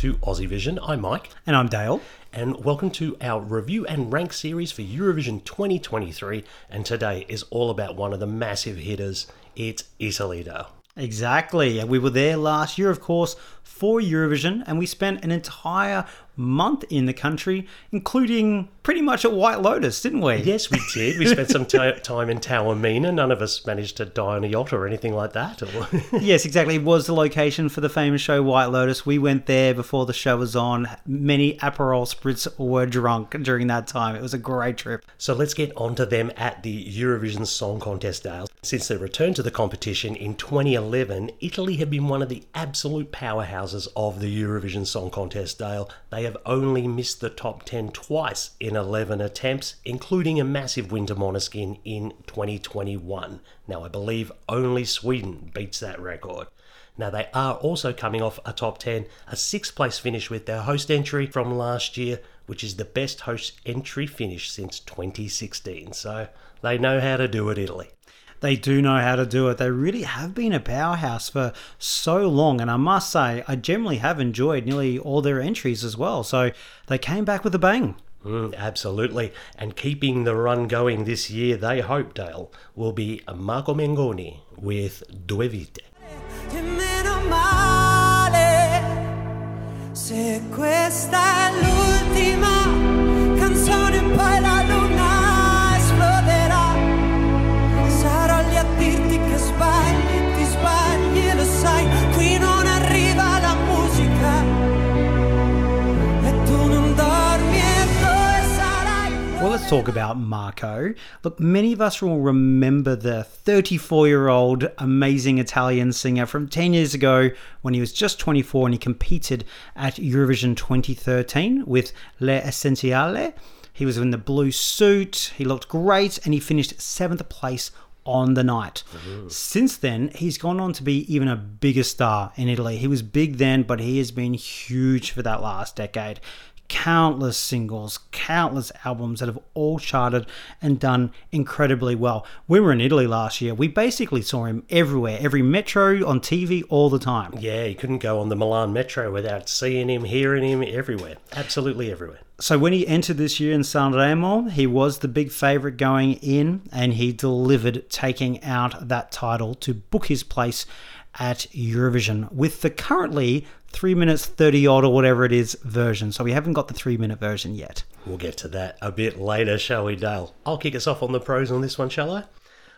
G'day and welcome to Aussie Vision. I'm Mike. And I'm Dale. And welcome to our review and rank series for Eurovision 2023. And today is all about one of the massive hitters. It's Italy, Dale. Exactly. We were there last year, of course, for Eurovision, and we spent an entire month in the country, including pretty much at White Lotus, didn't we? Yes, we did. We spent some t- time in Taormina. None of us managed to die on a yacht or anything like that. yes, exactly. It was the location for the famous show White Lotus. We went there before the show was on. Many Aperol Spritz were drunk during that time. It was a great trip. So let's get on to them at the Eurovision Song Contest Dale. Since their return to the competition in 2011, Italy have been one of the absolute powerhouses of the Eurovision Song Contest Dale. They have only missed the top 10 twice in 11 attempts, including a massive win to Måneskin in 2021. Now, I believe only Sweden beats that record. Now, they are also coming off a top 10, a sixth place finish with their host entry from last year, which is the best host entry finish since 2016. So they know how to do it, Italy they do know how to do it. They really have been a powerhouse for so long. And I must say, I generally have enjoyed nearly all their entries as well. So they came back with a bang. Mm, absolutely. And keeping the run going this year, they hope, Dale, will be Marco Mengoni with Due Vite. Se questa è l'ultima canzone poi la talk about Marco. Look, many of us will remember the 34 year old amazing Italian singer from 10 years ago when he was just 24 and he competed at Eurovision 2013 with L'Essenziale. He was in the blue suit, he looked great, and he finished seventh place on the night. Mm-hmm. Since then, he's gone on to be even a bigger star in Italy. He was big then, but he has been huge for that last decade countless singles, countless albums that have all charted and done incredibly well. We were in Italy last year. We basically saw him everywhere, every metro on TV all the time. Yeah, you couldn't go on the Milan metro without seeing him, hearing him everywhere. Absolutely everywhere. So when he entered this year in Sanremo, he was the big favourite going in and he delivered taking out that title to book his place at Eurovision with the currently 3 minutes 30 odd or whatever it is version. So we haven't got the 3 minute version yet. We'll get to that a bit later, shall we, Dale? I'll kick us off on the pros on this one, shall I?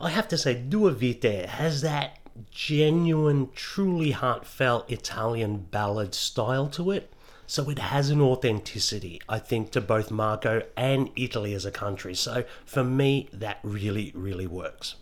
I have to say, Due Vite has that genuine, truly heartfelt Italian ballad style to it. So it has an authenticity, I think, to both Marco and Italy as a country. So for me, that really, really works.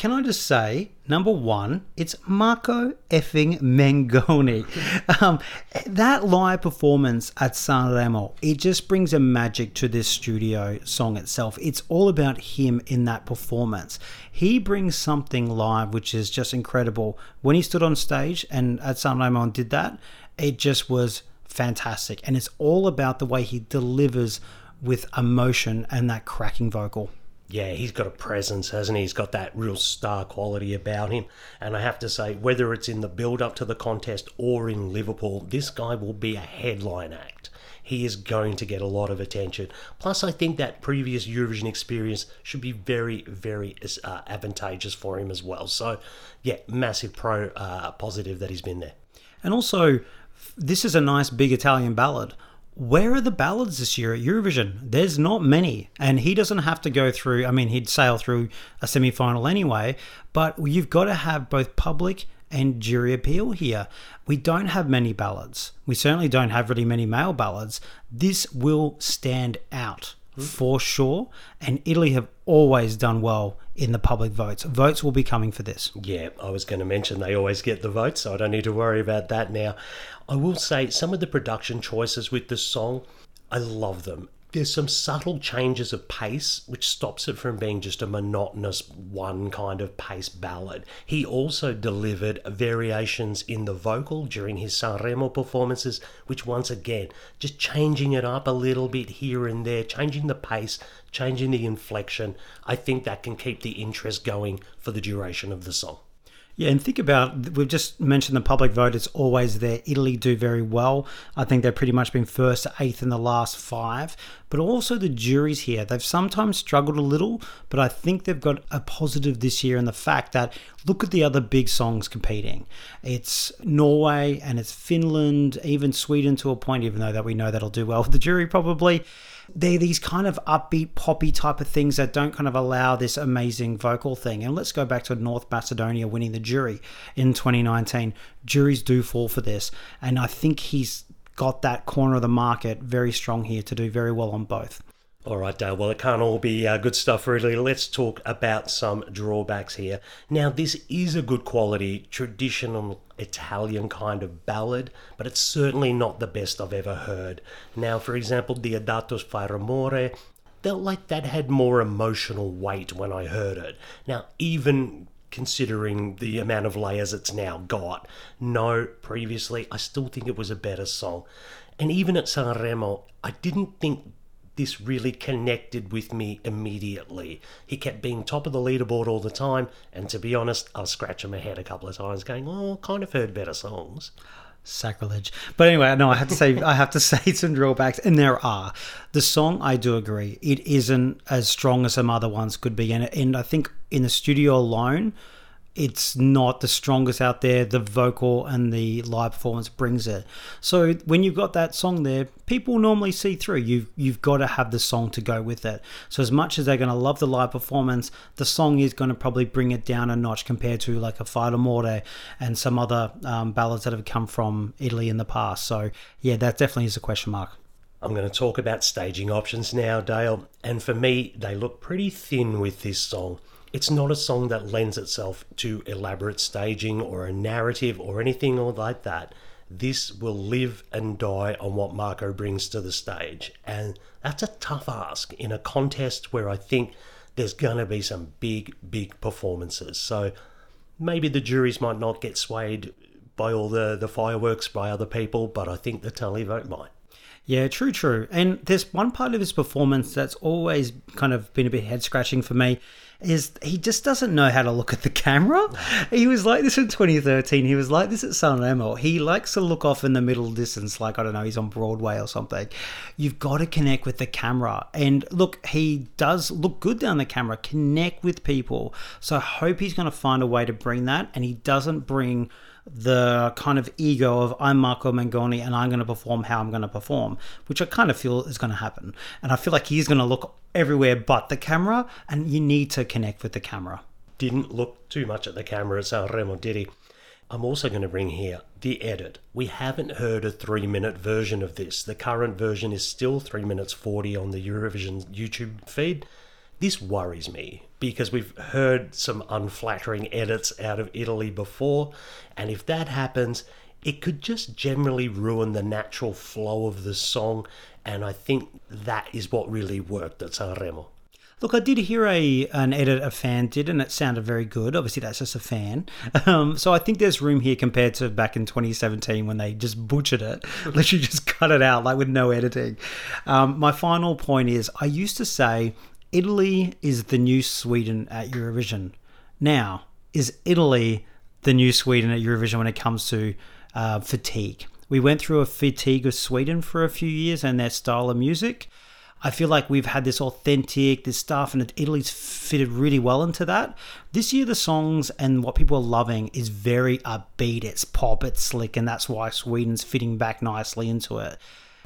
Can I just say, number one, it's Marco effing Mengoni. Um, that live performance at Sanremo, it just brings a magic to this studio song itself. It's all about him in that performance. He brings something live which is just incredible. When he stood on stage and at Sanremo and did that, it just was fantastic. And it's all about the way he delivers with emotion and that cracking vocal yeah, he's got a presence, hasn't he? He's got that real star quality about him. And I have to say, whether it's in the build up to the contest or in Liverpool, this guy will be a headline act. He is going to get a lot of attention. Plus, I think that previous Eurovision experience should be very, very uh, advantageous for him as well. So, yeah, massive pro uh, positive that he's been there. And also, this is a nice big Italian ballad where are the ballads this year at Eurovision? There's not many. And he doesn't have to go through, I mean, he'd sail through a semi final anyway, but you've got to have both public and jury appeal here. We don't have many ballads. We certainly don't have really many male ballads. This will stand out for sure. And Italy have always done well in the public votes. Votes will be coming for this. Yeah, I was going to mention they always get the votes, so I don't need to worry about that now. I will say some of the production choices with this song, I love them there's some subtle changes of pace which stops it from being just a monotonous one kind of pace ballad. He also delivered variations in the vocal during his Sanremo performances, which once again, just changing it up a little bit here and there, changing the pace, changing the inflection. I think that can keep the interest going for the duration of the song. Yeah, and think about we've just mentioned the public vote. It's always there. Italy do very well. I think they've pretty much been first to eighth in the last five. But also the juries here. They've sometimes struggled a little, but I think they've got a positive this year in the fact that look at the other big songs competing. It's Norway and it's Finland, even Sweden to a point, even though that we know that'll do well with the jury probably they're these kind of upbeat poppy type of things that don't kind of allow this amazing vocal thing. And let's go back to North Macedonia winning the jury in 2019. Juries do fall for this, and I think he's got that corner of the market very strong here to do very well on both. All right, Dale. Well, it can't all be uh, good stuff, really. Let's talk about some drawbacks here. Now, this is a good quality, traditional Italian kind of ballad, but it's certainly not the best I've ever heard. Now, for example, Diodato's Fai rumore felt like that had more emotional weight when I heard it. Now, even considering the amount of layers it's now got, no, previously, I still think it was a better song. And even at Sanremo, I didn't think this really connected with me immediately. He kept being top of the leaderboard all the time, and to be honest, I was scratching my head a couple of times, going, "Oh, kind of heard better songs." Sacrilege. But anyway, no, I have to say I have to say some drawbacks, and there are. The song, I do agree, it isn't as strong as some other ones could be, and and I think in the studio alone it's not the strongest out there. The vocal and the live performance brings it. So when you've got that song there, people normally see through. You've you've got to have the song to go with it. So as much as they're going to love the live performance, the song is going to probably bring it down a notch compared to like a Fai rumore and some other um, ballads that have come from Italy in the past. So yeah, that definitely is a question mark. I'm going to talk about staging options now, Dale. And for me, they look pretty thin with this song. It's not a song that lends itself to elaborate staging or a narrative or anything or like that. This will live and die on what Marco brings to the stage. And that's a tough ask in a contest where I think there's going to be some big, big performances. So maybe the juries might not get swayed by all the, the fireworks by other people, but I think the televote might. Yeah, true, true. And there's one part of his performance that's always kind of been a bit head scratching for me is he just doesn't know how to look at the camera. He was like this in 2013. He was like this at Sanremo. He likes to look off in the middle distance, like I don't know, he's on Broadway or something. You've got to connect with the camera. And look, he does look good down the camera. Connect with people. So I hope he's going to find a way to bring that, and he doesn't bring the kind of ego of I'm Marco Mengoni and I'm going to perform how I'm going to perform, which I kind of feel is going to happen. And I feel like he's going to look everywhere but the camera, and you need to connect with the camera. Didn't look too much at the camera at Sanremo, did he? I'm also going to bring here the edit. We haven't heard a three minute version of this. The current version is still 3 minutes 40 on the Eurovision YouTube feed. This worries me because we've heard some unflattering edits out of Italy before, and if that happens, it could just generally ruin the natural flow of the song, and I think that is what really worked at Sanremo. Look, I did hear a an edit a fan did, and it sounded very good. Obviously, that's just a fan. Um, so I think there's room here compared to back in 2017 when they just butchered it, literally just cut it out like with no editing. Um, my final point is, I used to say Italy is the new Sweden at Eurovision. Now, is Italy the new Sweden at Eurovision when it comes to uh, fatigue? We went through a fatigue of Sweden for a few years and their style of music. I feel like we've had this authentic, this stuff, and Italy's fitted really well into that. This year, the songs and what people are loving is very upbeat. It's pop, it's slick, and that's why Sweden's fitting back nicely into it.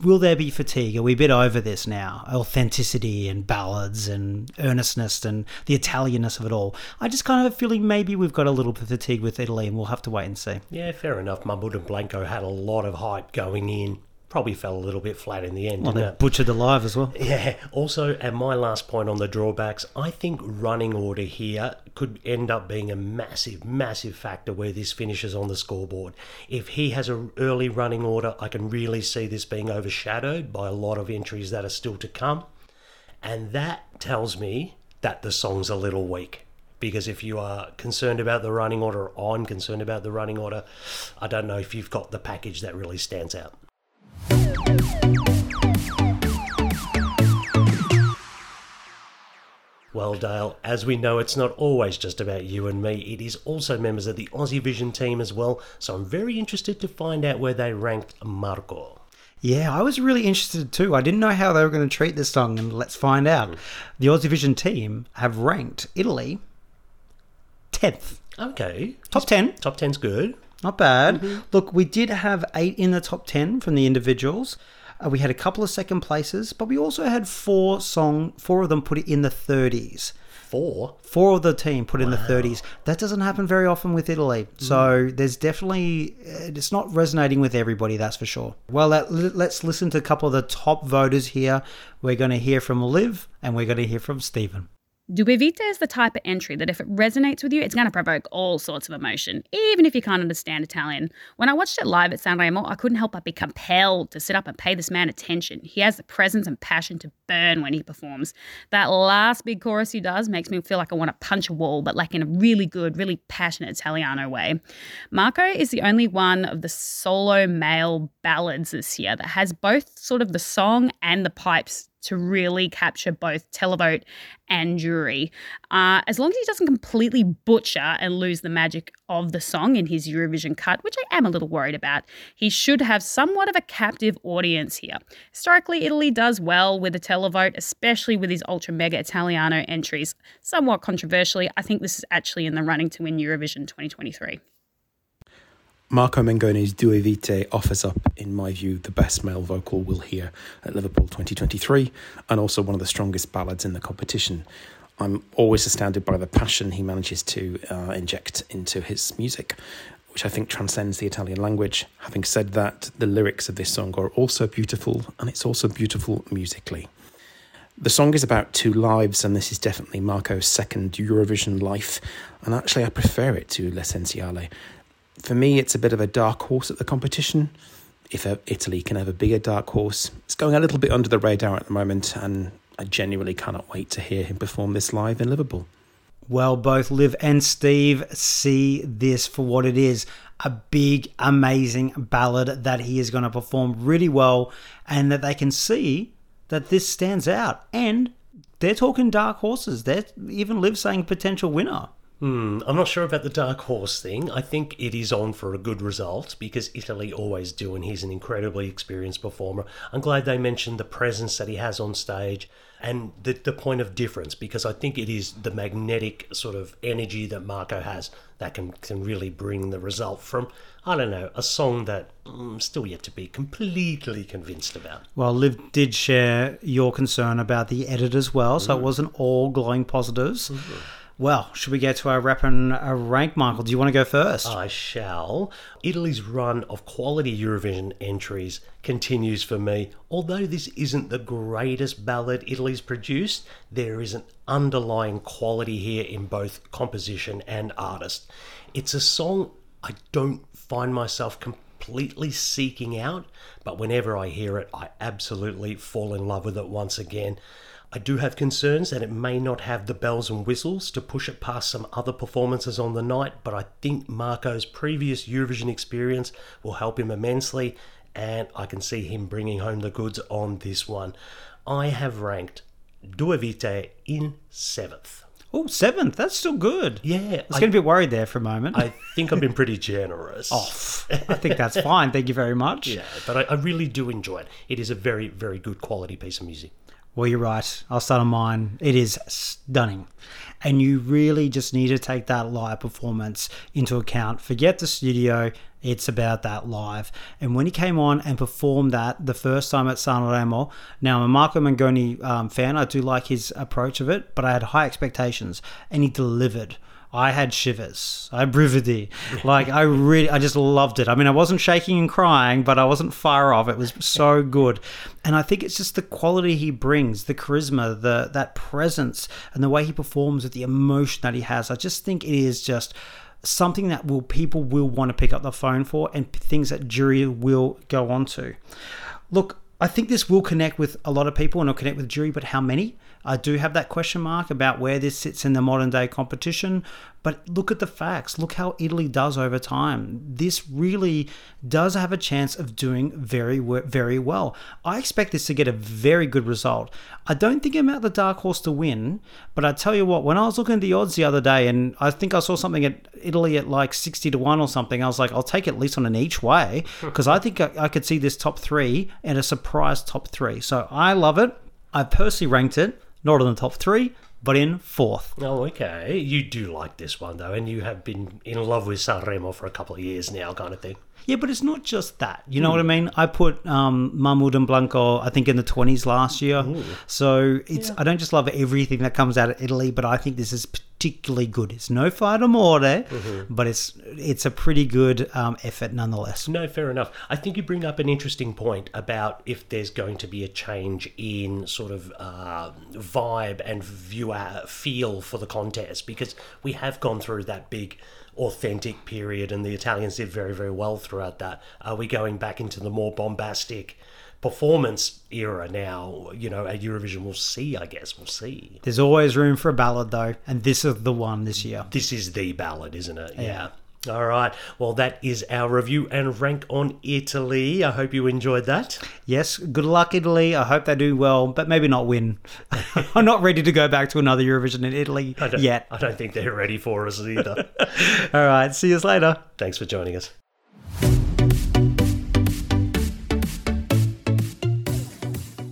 Will there be fatigue? Are we a bit over this now? Authenticity and ballads and earnestness and the Italianness of it all. I just kind of have a feeling maybe we've got a little bit of fatigue with Italy and we'll have to wait and see. Yeah, fair enough. Mahmood and Blanco had a lot of hype going in probably fell a little bit flat in the end. Well, they it? butchered the live as well. Yeah. Also, at my last point on the drawbacks, I think running order here could end up being a massive, massive factor where this finishes on the scoreboard. If he has an early running order, I can really see this being overshadowed by a lot of entries that are still to come. And that tells me that the song's a little weak because if you are concerned about the running order, I'm concerned about the running order, I don't know if you've got the package that really stands out. Well, Dale, as we know, it's not always just about you and me. It is also members of the Aussie Vision team as well. So I'm very interested to find out where they ranked Marco. Yeah, I was really interested too. I didn't know how they were going to treat this song, and let's find out. Hmm. The Aussie Vision team have ranked Italy 10th. Okay. Top 10. Top 10's good. Not bad. Look, we did have eight in the top 10 from the individuals. Uh, we had a couple of second places, but we also had four song, four of them put it in the 30s. Four. Four of the team put in the 30s. That doesn't happen very often with Italy. So there's definitely, uh, it's not resonating with everybody, that's for sure. Well, let, let's listen to a couple of the top voters here. We're going to hear from Liv and we're going to hear from Stephen. Due Vite is the type of entry that if it resonates with you, it's going to provoke all sorts of emotion, even if you can't understand Italian. When I watched it live at Sanremo, I couldn't help but be compelled to sit up and pay this man attention. He has the presence and passion to burn when he performs. That last big chorus he does makes me feel like I want to punch a wall, but like in a really good, really passionate Italiano way. Marco is the only one of the solo male ballads this year that has both sort of the song and the pipes to really capture both televote and jury. Uh, as long as he doesn't completely butcher and lose the magic of the song in his Eurovision cut, which I am a little worried about, he should have somewhat of a captive audience here. Historically, Italy does well with a televote, especially with his ultra mega Italiano entries. Somewhat controversially, I think this is actually in the running to win Eurovision 2023. Marco Mengoni's Due Vite offers up, in my view, the best male vocal we'll hear at Liverpool 2023 and also one of the strongest ballads in the competition. I'm always astounded by the passion he manages to uh, inject into his music, which I think transcends the Italian language. Having said that, the lyrics of this song are also beautiful and it's also beautiful musically. The song is about two lives, and this is definitely Marco's second Eurovision life, and actually, I prefer it to L'Essenziale for me, it's a bit of a dark horse at the competition. If Italy can ever be a dark horse, it's going a little bit under the radar at the moment, and I genuinely cannot wait to hear him perform this live in Liverpool. Well, both Liv and Steve see this for what it is a big, amazing ballad that he is going to perform really well, and that they can see that this stands out. And they're talking dark horses. They're even Liv saying potential winner. Hmm, I'm not sure about the dark horse thing. I think it is on for a good result because Italy always do, and he's an incredibly experienced performer. I'm glad they mentioned the presence that he has on stage and the, the point of difference because I think it is the magnetic sort of energy that Marco has that can, can really bring the result from, I don't know, a song that I'm still yet to be completely convinced about. Well, Liv did share your concern about the edit as well, so it mm. wasn't all glowing positives. Mm-hmm. Well, should we get to our wrap and our rank, Michael? Do you want to go first? I shall. Italy's run of quality Eurovision entries continues for me. Although this isn't the greatest ballad Italy's produced, there is an underlying quality here in both composition and artist. It's a song I don't find myself completely seeking out, but whenever I hear it, I absolutely fall in love with it once again. I do have concerns that it may not have the bells and whistles to push it past some other performances on the night, but I think Marco's previous Eurovision experience will help him immensely, and I can see him bringing home the goods on this one. I have ranked Due Vite in seventh. Oh, seventh. That's still good. Yeah, I was I, getting a bit worried there for a moment. I think I've been pretty generous. Off. I think that's fine. Thank you very much. Yeah, but I, I really do enjoy it. It is a very, very good quality piece of music. Well, you're right. I'll start on mine. It is stunning. And you really just need to take that live performance into account. Forget the studio, it's about that live. And when he came on and performed that the first time at Sanremo, now I'm a Marco Mengoni um, fan. I do like his approach of it, but I had high expectations and he delivered. I had shivers. I brividi. Like I really, I just loved it. I mean, I wasn't shaking and crying, but I wasn't far off. It was so good, and I think it's just the quality he brings, the charisma, the that presence, and the way he performs with the emotion that he has. I just think it is just something that will people will want to pick up the phone for, and things that jury will go on to. Look, I think this will connect with a lot of people and it'll connect with jury, but how many? I do have that question mark about where this sits in the modern day competition. But look at the facts. Look how Italy does over time. This really does have a chance of doing very, very well. I expect this to get a very good result. I don't think I'm out the dark horse to win, but I tell you what, when I was looking at the odds the other day, and I think I saw something at Italy at like 60 to 1 or something, I was like, I'll take at least on an each way because I think I, I could see this top three and a surprise top three. So I love it. I personally ranked it not in the top three, but in fourth. Oh, okay. You do like this one, though, and you have been in love with Sanremo for a couple of years now, kind of thing. Yeah, but it's not just that. You know mm. what I mean? I put um, Mahmood and Blanco, I think, in the 20s last year. Ooh. So it's yeah. I don't just love everything that comes out of Italy, but I think this is particularly good. It's no Fai rumore, mm-hmm. but it's it's a pretty good um, effort nonetheless. No, fair enough. I think you bring up an interesting point about if there's going to be a change in sort of uh, vibe and viewer feel for the contest because we have gone through that big authentic period, and the Italians did very, very well throughout that. Are we going back into the more bombastic performance era now? You know, at Eurovision, we'll see, I guess. We'll see. There's always room for a ballad, though, and this is the one this year. This is the ballad, isn't it? yeah. yeah. All right. Well, that is our review and rank on Italy. I hope you enjoyed that. Yes. Good luck, Italy. I hope they do well, but maybe not win. I'm not ready to go back to another Eurovision in Italy I yet. I don't think they're ready for us either. All right. See you later. Thanks for joining us.